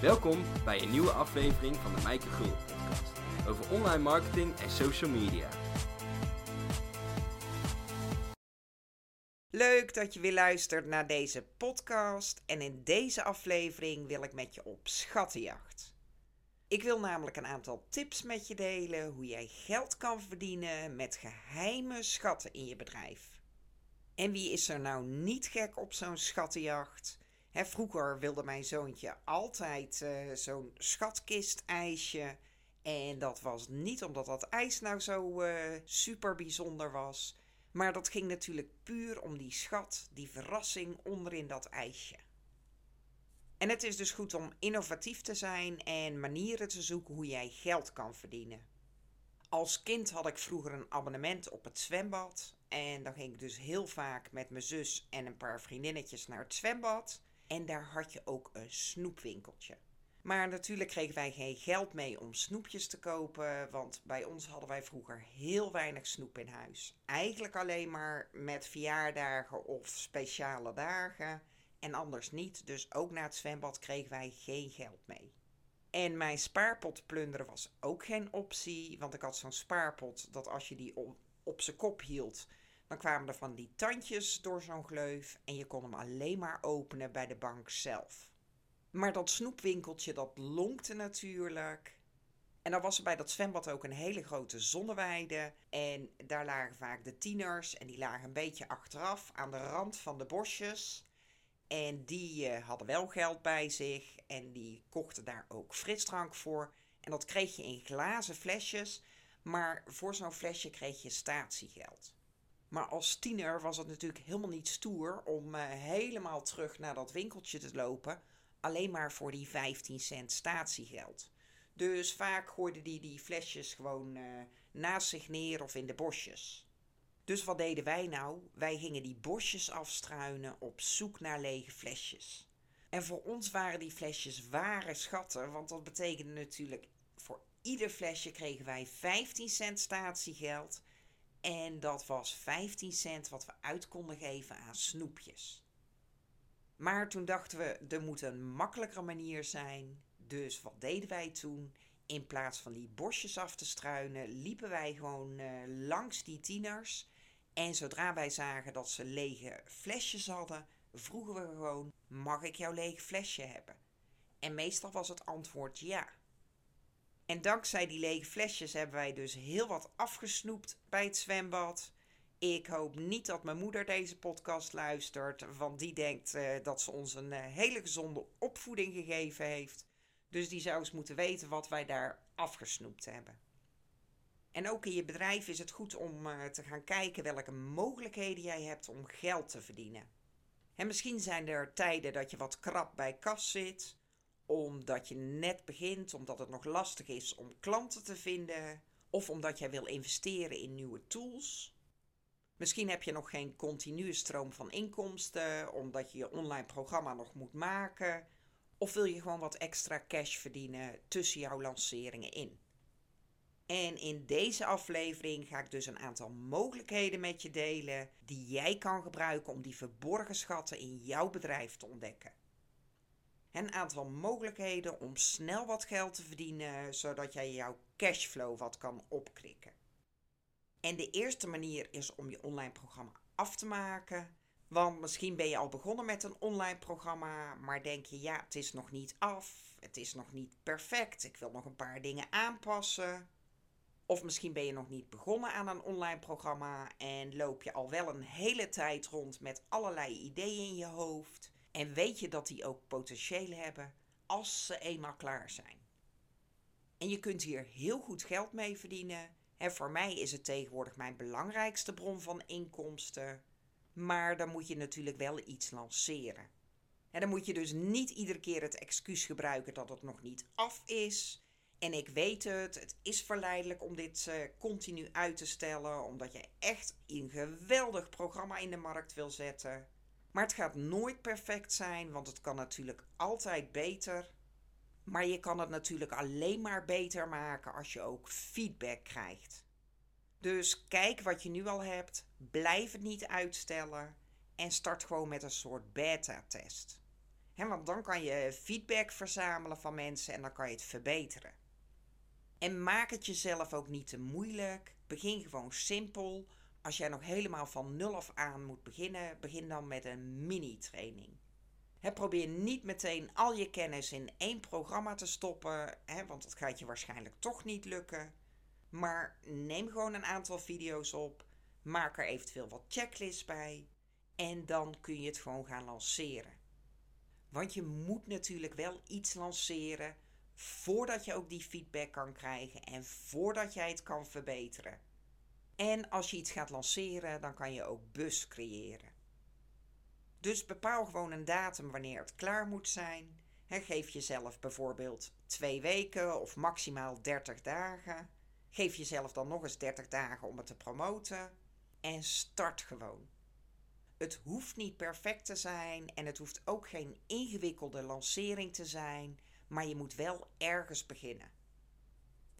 Welkom bij een nieuwe aflevering van de Mijke Gul podcast over online marketing en social media. Leuk dat je weer luistert naar deze podcast en in deze aflevering wil ik met je op schattenjacht. Ik wil namelijk een aantal tips met je delen hoe jij geld kan verdienen met geheime schatten in je bedrijf. En wie is er nou niet gek op zo'n schattenjacht? Vroeger wilde mijn zoontje altijd uh, zo'n schatkist-ijsje. En dat was niet omdat dat ijs nou zo uh, super bijzonder was. Maar dat ging natuurlijk puur om die schat, die verrassing onderin dat ijsje. En het is dus goed om innovatief te zijn en manieren te zoeken hoe jij geld kan verdienen. Als kind had ik vroeger een abonnement op het zwembad. En dan ging ik dus heel vaak met mijn zus en een paar vriendinnetjes naar het zwembad. En daar had je ook een snoepwinkeltje. Maar natuurlijk kregen wij geen geld mee om snoepjes te kopen, want bij ons hadden wij vroeger heel weinig snoep in huis. Eigenlijk alleen maar met verjaardagen of speciale dagen en anders niet. Dus ook na het zwembad kregen wij geen geld mee. En mijn spaarpot plunderen was ook geen optie, want ik had zo'n spaarpot dat als je die op, op zijn kop hield, dan kwamen er van die tandjes door zo'n gleuf en je kon hem alleen maar openen bij de bank zelf. Maar dat snoepwinkeltje dat lonkte natuurlijk. En dan was er bij dat zwembad ook een hele grote zonneweide. En daar lagen vaak de tieners en die lagen een beetje achteraf aan de rand van de bosjes. En die uh, hadden wel geld bij zich en die kochten daar ook frisdrank voor. En dat kreeg je in glazen flesjes, maar voor zo'n flesje kreeg je statiegeld. Maar als tiener was het natuurlijk helemaal niet stoer om uh, helemaal terug naar dat winkeltje te lopen, alleen maar voor die 15 cent statiegeld. Dus vaak gooide die die flesjes gewoon uh, naast zich neer of in de bosjes. Dus wat deden wij nou? Wij gingen die bosjes afstruinen op zoek naar lege flesjes. En voor ons waren die flesjes ware schatten, want dat betekende natuurlijk voor ieder flesje kregen wij 15 cent statiegeld en dat was 15 cent wat we uit konden geven aan snoepjes. Maar toen dachten we, er moet een makkelijkere manier zijn. Dus wat deden wij toen? In plaats van die bosjes af te struinen, liepen wij gewoon uh, langs die tieners. En zodra wij zagen dat ze lege flesjes hadden, vroegen we gewoon: Mag ik jouw lege flesje hebben? En meestal was het antwoord ja. En dankzij die lege flesjes hebben wij dus heel wat afgesnoept bij het zwembad. Ik hoop niet dat mijn moeder deze podcast luistert, want die denkt uh, dat ze ons een uh, hele gezonde opvoeding gegeven heeft. Dus die zou eens moeten weten wat wij daar afgesnoept hebben. En ook in je bedrijf is het goed om uh, te gaan kijken welke mogelijkheden jij hebt om geld te verdienen. En misschien zijn er tijden dat je wat krap bij kas zit omdat je net begint, omdat het nog lastig is om klanten te vinden, of omdat jij wil investeren in nieuwe tools. Misschien heb je nog geen continue stroom van inkomsten, omdat je je online programma nog moet maken, of wil je gewoon wat extra cash verdienen tussen jouw lanceringen in. En in deze aflevering ga ik dus een aantal mogelijkheden met je delen die jij kan gebruiken om die verborgen schatten in jouw bedrijf te ontdekken een aantal mogelijkheden om snel wat geld te verdienen, zodat jij jouw cashflow wat kan opkrikken. En de eerste manier is om je online programma af te maken. Want misschien ben je al begonnen met een online programma, maar denk je ja, het is nog niet af, het is nog niet perfect, ik wil nog een paar dingen aanpassen. Of misschien ben je nog niet begonnen aan een online programma en loop je al wel een hele tijd rond met allerlei ideeën in je hoofd. En weet je dat die ook potentieel hebben als ze eenmaal klaar zijn. En je kunt hier heel goed geld mee verdienen. En voor mij is het tegenwoordig mijn belangrijkste bron van inkomsten. Maar dan moet je natuurlijk wel iets lanceren. En dan moet je dus niet iedere keer het excuus gebruiken dat het nog niet af is. En ik weet het, het is verleidelijk om dit uh, continu uit te stellen, omdat je echt een geweldig programma in de markt wil zetten. Maar het gaat nooit perfect zijn, want het kan natuurlijk altijd beter. Maar je kan het natuurlijk alleen maar beter maken als je ook feedback krijgt. Dus kijk wat je nu al hebt, blijf het niet uitstellen en start gewoon met een soort beta-test. want dan kan je feedback verzamelen van mensen en dan kan je het verbeteren. En maak het jezelf ook niet te moeilijk. Begin gewoon simpel. Als jij nog helemaal van nul af aan moet beginnen, begin dan met een mini-training. probeer niet meteen al je kennis in één programma te stoppen, want dat gaat je waarschijnlijk toch niet lukken. Maar neem gewoon een aantal video's op, maak er eventueel wat checklists bij en dan kun je het gewoon gaan lanceren. Want je moet natuurlijk wel iets lanceren voordat je ook die feedback kan krijgen en voordat jij het kan verbeteren. En als je iets gaat lanceren, dan kan je ook bus creëren. Dus bepaal gewoon een datum wanneer het klaar moet zijn. geef jezelf bijvoorbeeld twee weken of maximaal 30 dagen. Geef jezelf dan nog eens 30 dagen om het te promoten. En start gewoon. Het hoeft niet perfect te zijn en het hoeft ook geen ingewikkelde lancering te zijn, maar je moet wel ergens beginnen.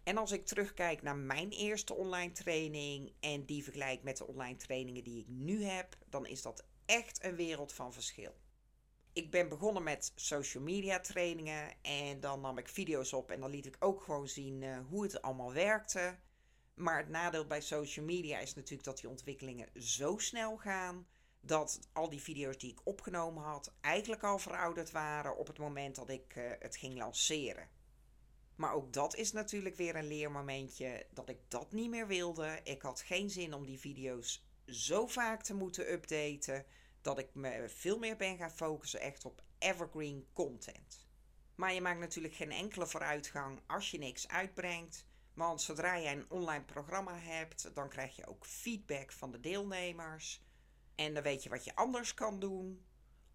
En als ik terugkijk naar mijn eerste online training en die vergelijk met de online trainingen die ik nu heb, dan is dat echt een wereld van verschil. Ik ben begonnen met social media trainingen en dan nam ik video's op en dan liet ik ook gewoon zien uh, hoe het allemaal werkte. Maar het nadeel bij social media is natuurlijk dat die ontwikkelingen zo snel gaan dat al die video's die ik opgenomen had eigenlijk al verouderd waren op het moment dat ik uh, het ging lanceren. Maar ook dat is natuurlijk weer een leermomentje dat ik dat niet meer wilde. Ik had geen zin om die video's zo vaak te moeten updaten dat ik me veel meer ben gaan focussen echt op evergreen content. Maar je maakt natuurlijk geen enkele vooruitgang als je niks uitbrengt. Want zodra jij een online programma hebt, dan krijg je ook feedback van de deelnemers. En dan weet je wat je anders kan doen.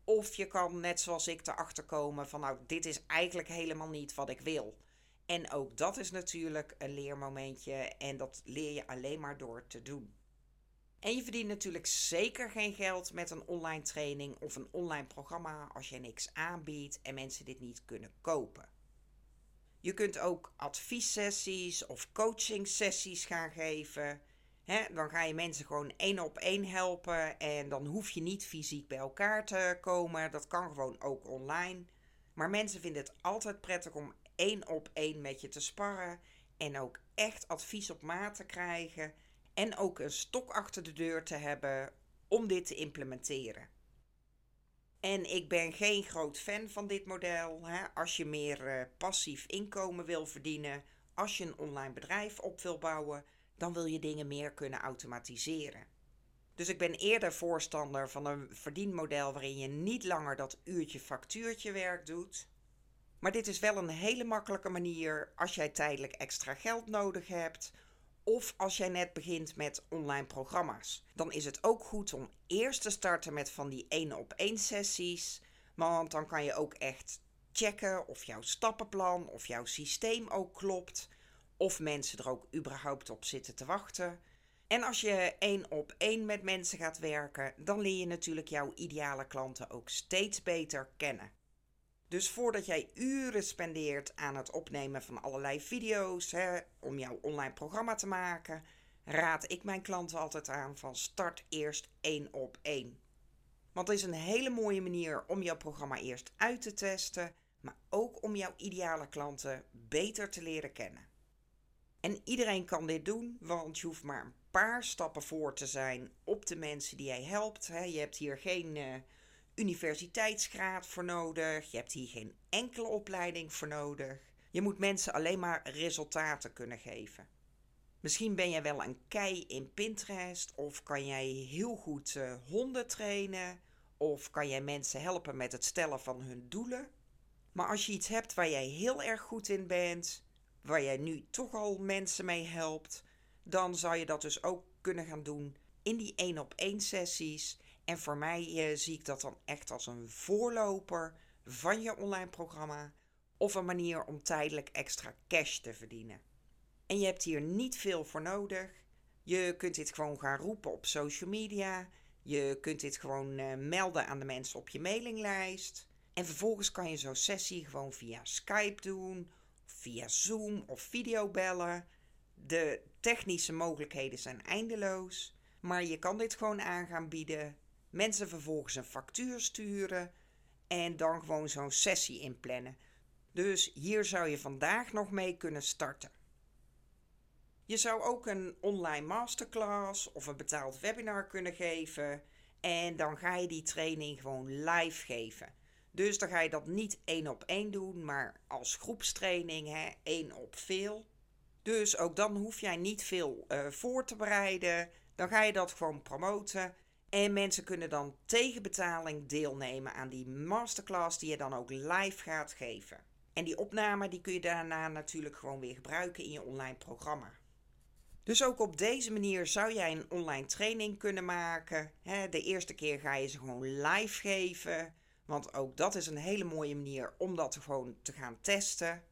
Of je kan, net zoals ik, erachter komen van nou, dit is eigenlijk helemaal niet wat ik wil. En ook dat is natuurlijk een leermomentje en dat leer je alleen maar door te doen. En je verdient natuurlijk zeker geen geld met een online training of een online programma als je niks aanbiedt en mensen dit niet kunnen kopen. Je kunt ook adviessessies of coachingsessies gaan geven. dan ga je mensen gewoon één op één helpen en dan hoef je niet fysiek bij elkaar te komen. Dat kan gewoon ook online. Maar mensen vinden het altijd prettig om één op één met je te sparren en ook echt advies op maat te krijgen en ook een stok achter de deur te hebben om dit te implementeren. En ik ben geen groot fan van dit model. Hè. Als je meer uh, passief inkomen wil verdienen, als je een online bedrijf op wil bouwen, dan wil je dingen meer kunnen automatiseren. Dus ik ben eerder voorstander van een verdienmodel waarin je niet langer dat uurtje factuurtje werk doet. Maar dit is wel een hele makkelijke manier als jij tijdelijk extra geld nodig hebt of als jij net begint met online programma's. Dan is het ook goed om eerst te starten met van die één op één sessies. Want dan kan je ook echt checken of jouw stappenplan of jouw systeem ook klopt. Of mensen er ook überhaupt op zitten te wachten. En als je één op één met mensen gaat werken, dan leer je natuurlijk jouw ideale klanten ook steeds beter kennen. Dus voordat jij uren spendeert aan het opnemen van allerlei video's hè, om jouw online programma te maken, raad ik mijn klanten altijd aan van start eerst één op één. Want het is een hele mooie manier om jouw programma eerst uit te testen, maar ook om jouw ideale klanten beter te leren kennen. En iedereen kan dit doen, want je hoeft maar een paar stappen voor te zijn op de mensen die jij helpt. Je hebt hier geen uh, universiteitsgraad voor nodig. Je hebt hier geen enkele opleiding voor nodig. Je moet mensen alleen maar resultaten kunnen geven. Misschien ben jij wel een kei in Pinterest, of kan jij heel goed uh, honden trainen, of kan jij mensen helpen met het stellen van hun doelen. Maar als je iets hebt waar jij heel erg goed in bent, waar jij nu toch al mensen mee helpt, dan zou je dat dus ook kunnen gaan doen in die één op één sessies en voor mij eh, zie ik dat dan echt als een voorloper van je online programma of een manier om tijdelijk extra cash te verdienen. En je hebt hier niet veel voor nodig. Je kunt dit gewoon gaan roepen op social media. Je kunt dit gewoon uh, melden aan de mensen op je mailinglijst. En vervolgens kan je zo'n sessie gewoon via Skype doen, via Zoom of videobellen. De technische mogelijkheden zijn eindeloos, maar je kan dit gewoon aan gaan bieden mensen vervolgens een factuur sturen en dan gewoon zo'n sessie inplannen. Dus hier zou je vandaag nog mee kunnen starten. Je zou ook een online masterclass of een betaald webinar kunnen geven. En dan ga je die training gewoon live geven. Dus dan ga je dat niet één op één doen, maar als groepstraining, hè, één op veel. Dus ook dan hoef jij niet veel uh, voor te bereiden. Dan ga je dat gewoon promoten. En mensen kunnen dan tegen betaling deelnemen aan die masterclass die je dan ook live gaat geven. En die opname die kun je daarna natuurlijk gewoon weer gebruiken in je online programma. Dus ook op deze manier zou jij een online training kunnen maken. De eerste keer ga je ze gewoon live geven. Want ook dat is een hele mooie manier om dat gewoon te gaan testen.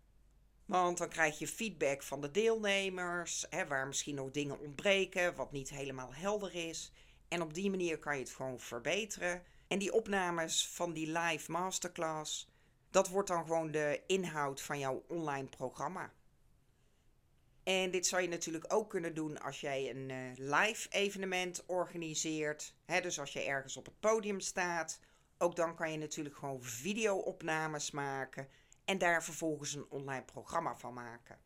Want dan krijg je feedback van de deelnemers, waar misschien nog dingen ontbreken, wat niet helemaal helder is. En op die manier kan je het gewoon verbeteren. En die opnames van die live masterclass, dat wordt dan gewoon de inhoud van jouw online programma. En dit zou je natuurlijk ook kunnen doen als jij een uh, live evenement organiseert. Dus als je ergens op het podium staat. Ook dan kan je natuurlijk gewoon video-opnames maken en daar vervolgens een online programma van maken.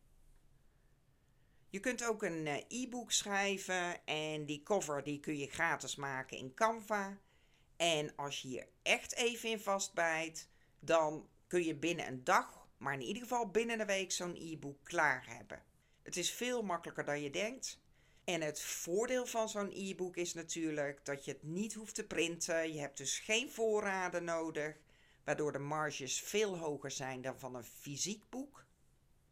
Je kunt ook een eh, e-book schrijven en die cover die kun je gratis maken in Canva. En als je hier echt even in vastbijt, dan kun je binnen een dag, maar in ieder geval binnen een week zo'n e-book klaar hebben. Het is veel makkelijker dan je denkt. En het voordeel van zo'n e-book is natuurlijk dat je het niet hoeft te printen. Je hebt dus geen voorraden nodig, waardoor de marges veel hoger zijn dan van een fysiek boek.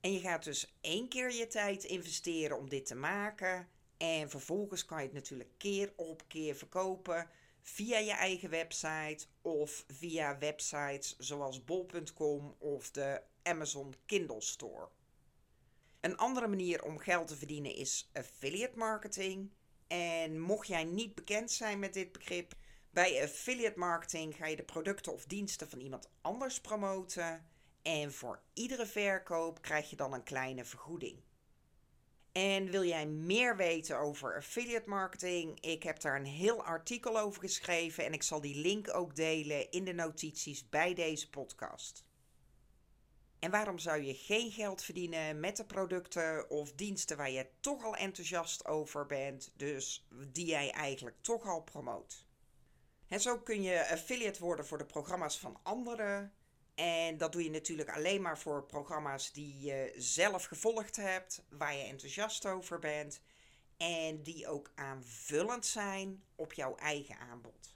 En je gaat dus één keer je tijd investeren om dit te maken. En vervolgens kan je het natuurlijk keer op keer verkopen via je eigen website of via websites zoals bol.com of de Amazon Kindle Store. Een andere manier om geld te verdienen is affiliate marketing. En mocht jij niet bekend zijn met dit begrip, bij affiliate marketing ga je de producten of diensten van iemand anders promoten. En voor iedere verkoop krijg je dan een kleine vergoeding. En wil jij meer weten over affiliate marketing? Ik heb daar een heel artikel over geschreven en ik zal die link ook delen in de notities bij deze podcast. En waarom zou je geen geld verdienen met de producten of diensten waar je toch al enthousiast over bent, dus die jij eigenlijk toch al promoot? En zo kun je affiliate worden voor de programma's van anderen. En dat doe je natuurlijk alleen maar voor programma's die je zelf gevolgd hebt, waar je enthousiast over bent en die ook aanvullend zijn op jouw eigen aanbod.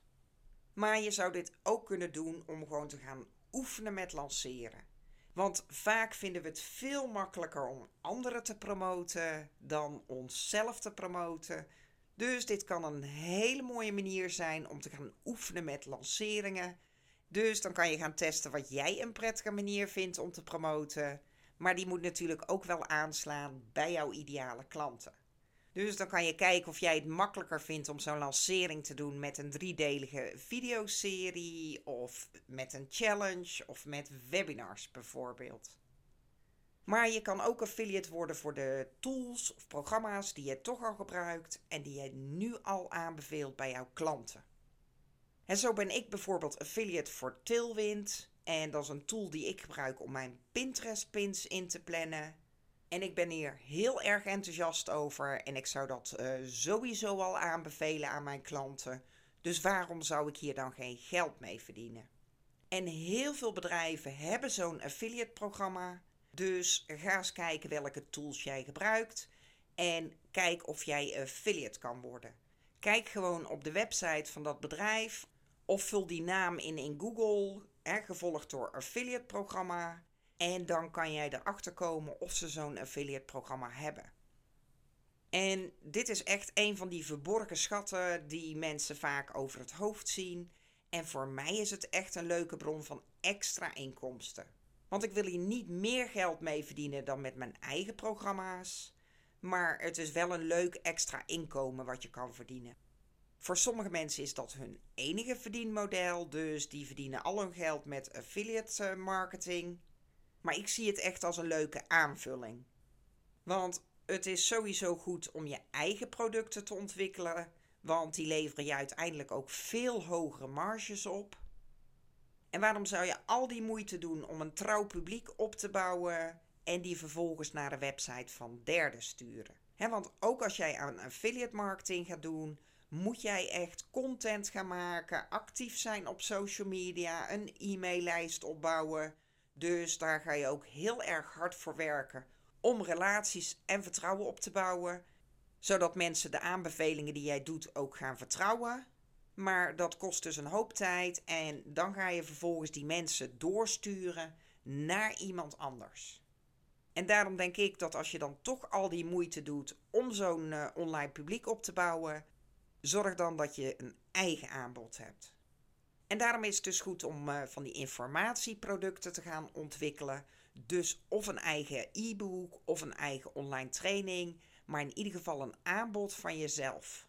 Maar je zou dit ook kunnen doen om gewoon te gaan oefenen met lanceren. Want vaak vinden we het veel makkelijker om anderen te promoten dan onszelf te promoten. Dus dit kan een hele mooie manier zijn om te gaan oefenen met lanceringen. Dus dan kan je gaan testen wat jij een prettige manier vindt om te promoten. Maar die moet natuurlijk ook wel aanslaan bij jouw ideale klanten. Dus dan kan je kijken of jij het makkelijker vindt om zo'n lancering te doen met een driedelige videoserie of met een challenge of met webinars bijvoorbeeld. Maar je kan ook affiliate worden voor de tools of programma's die je toch al gebruikt en die je nu al aanbeveelt bij jouw klanten. En zo ben ik bijvoorbeeld affiliate voor Tailwind en dat is een tool die ik gebruik om mijn Pinterest pins in te plannen en ik ben hier heel erg enthousiast over en ik zou dat uh, sowieso al aanbevelen aan mijn klanten. Dus waarom zou ik hier dan geen geld mee verdienen? En heel veel bedrijven hebben zo'n affiliate programma. Dus ga eens kijken welke tools jij gebruikt en kijk of jij affiliate kan worden. Kijk gewoon op de website van dat bedrijf of vul die naam in in Google, hè, gevolgd door affiliate programma. En dan kan jij erachter komen of ze zo'n affiliate programma hebben. En dit is echt een van die verborgen schatten die mensen vaak over het hoofd zien. En voor mij is het echt een leuke bron van extra inkomsten. Want ik wil hier niet meer geld mee verdienen dan met mijn eigen programma's. Maar het is wel een leuk extra inkomen wat je kan verdienen. Voor sommige mensen is dat hun enige verdienmodel, dus die verdienen al hun geld met affiliate eh, marketing. Maar ik zie het echt als een leuke aanvulling. Want het is sowieso goed om je eigen producten te ontwikkelen, want die leveren je uiteindelijk ook veel hogere marges op. En waarom zou je al die moeite doen om een trouw publiek op te bouwen en die vervolgens naar de website van derden sturen? want ook als jij aan affiliate marketing gaat doen, moet jij echt content gaan maken, actief zijn op social media, een e-maillijst opbouwen. Dus daar ga je ook heel erg hard voor werken om relaties en vertrouwen op te bouwen, zodat mensen de aanbevelingen die jij doet ook gaan vertrouwen. Maar dat kost dus een hoop tijd en dan ga je vervolgens die mensen doorsturen naar iemand anders. En daarom denk ik dat als je dan toch al die moeite doet om zo'n uh, online publiek op te bouwen, zorg dan dat je een eigen aanbod hebt. En daarom is het dus goed om uh, van die informatieproducten te gaan ontwikkelen. Dus of een eigen e-book of een eigen online training, maar in ieder geval een aanbod van jezelf.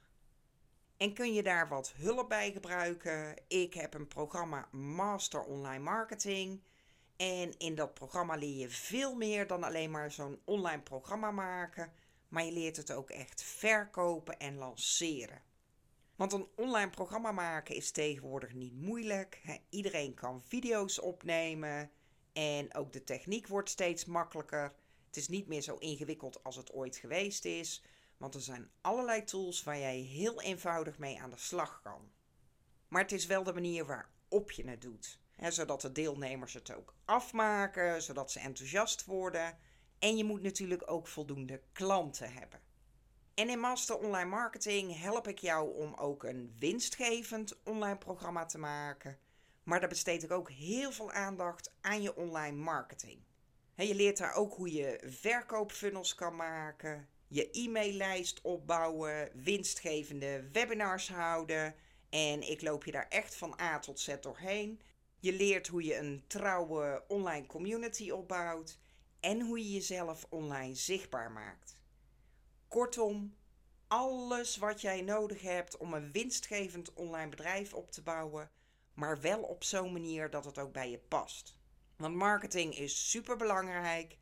En kun je daar wat hulp bij gebruiken? Ik heb een programma Master Online Marketing. En in dat programma leer je veel meer dan alleen maar zo'n online programma maken. Maar je leert het ook echt verkopen en lanceren. Want een online programma maken is tegenwoordig niet moeilijk. Iedereen kan video's opnemen. En ook de techniek wordt steeds makkelijker. Het is niet meer zo ingewikkeld als het ooit geweest is. Want er zijn allerlei tools waar jij heel eenvoudig mee aan de slag kan. Maar het is wel de manier waarop je het doet. zodat de deelnemers het ook afmaken, zodat ze enthousiast worden. En je moet natuurlijk ook voldoende klanten hebben. En in Master Online Marketing help ik jou om ook een winstgevend online programma te maken. Maar daar besteed ik ook heel veel aandacht aan je online marketing. je leert daar ook hoe je verkoopfunnels kan maken, je e-maillijst opbouwen, winstgevende webinars houden. En ik loop je daar echt van A tot Z doorheen. Je leert hoe je een trouwe online community opbouwt en hoe je jezelf online zichtbaar maakt. Kortom, alles wat jij nodig hebt om een winstgevend online bedrijf op te bouwen, maar wel op zo'n manier dat het ook bij je past. Want marketing is super belangrijk,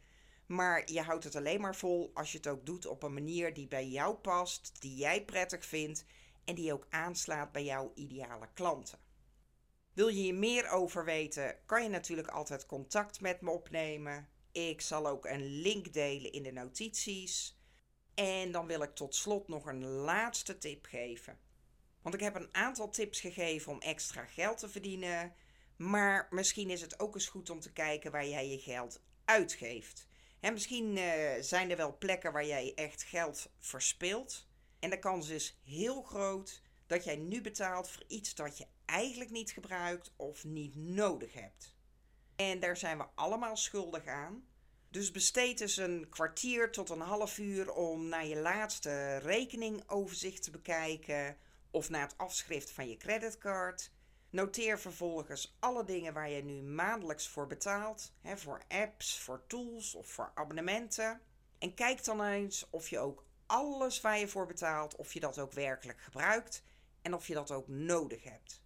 maar je houdt het alleen maar vol als je het ook doet op een manier die bij jou past, die jij prettig vindt en die ook aanslaat bij jouw ideale klanten. Wil je hier meer over weten, kan je natuurlijk altijd contact met me opnemen. Ik zal ook een link delen in de notities. En dan wil ik tot slot nog een laatste tip geven. Want ik heb een aantal tips gegeven om extra geld te verdienen. Maar misschien is het ook eens goed om te kijken waar jij je geld uitgeeft. En misschien uh, zijn er wel plekken waar jij echt geld verspilt. En de kans is heel groot dat jij nu betaalt voor iets dat je eigenlijk niet gebruikt of niet nodig hebt. En daar zijn we allemaal schuldig aan. Dus besteed eens een kwartier tot een half uur om naar je laatste rekeningoverzicht te bekijken of naar het afschrift van je creditcard. Noteer vervolgens alle dingen waar je nu maandelijks voor betaalt, hè, voor apps, voor tools of voor abonnementen. En kijk dan eens of je ook alles waar je voor betaalt, of je dat ook werkelijk gebruikt en of je dat ook nodig hebt.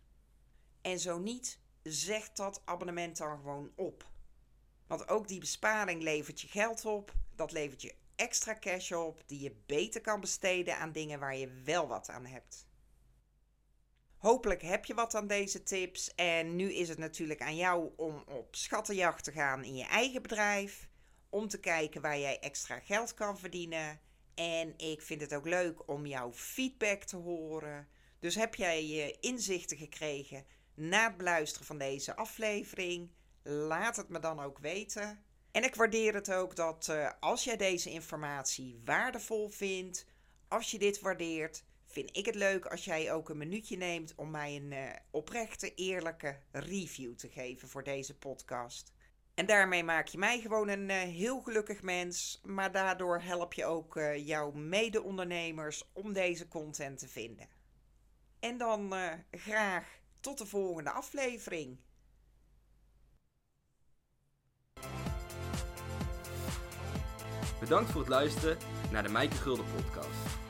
En zo niet, zeg dat abonnement dan gewoon op. Want ook die besparing levert je geld op. Dat levert je extra cash op die je beter kan besteden aan dingen waar je wel wat aan hebt. Hopelijk heb je wat aan deze tips en nu is het natuurlijk aan jou om op schattenjacht te gaan in je eigen bedrijf. Om te kijken waar jij extra geld kan verdienen. En ik vind het ook leuk om jouw feedback te horen. Dus heb jij je inzichten gekregen na het beluisteren van deze aflevering? Laat het me dan ook weten. En ik waardeer het ook dat uh, als jij deze informatie waardevol vindt, als je dit waardeert, vind ik het leuk als jij ook een minuutje neemt om mij een uh, oprechte, eerlijke review te geven voor deze podcast. En daarmee maak je mij gewoon een uh, heel gelukkig mens, maar daardoor help je ook jouw mede-ondernemers om deze content te vinden. En dan graag tot de volgende aflevering. Bedankt voor het luisteren naar de Mijke Gulden podcast.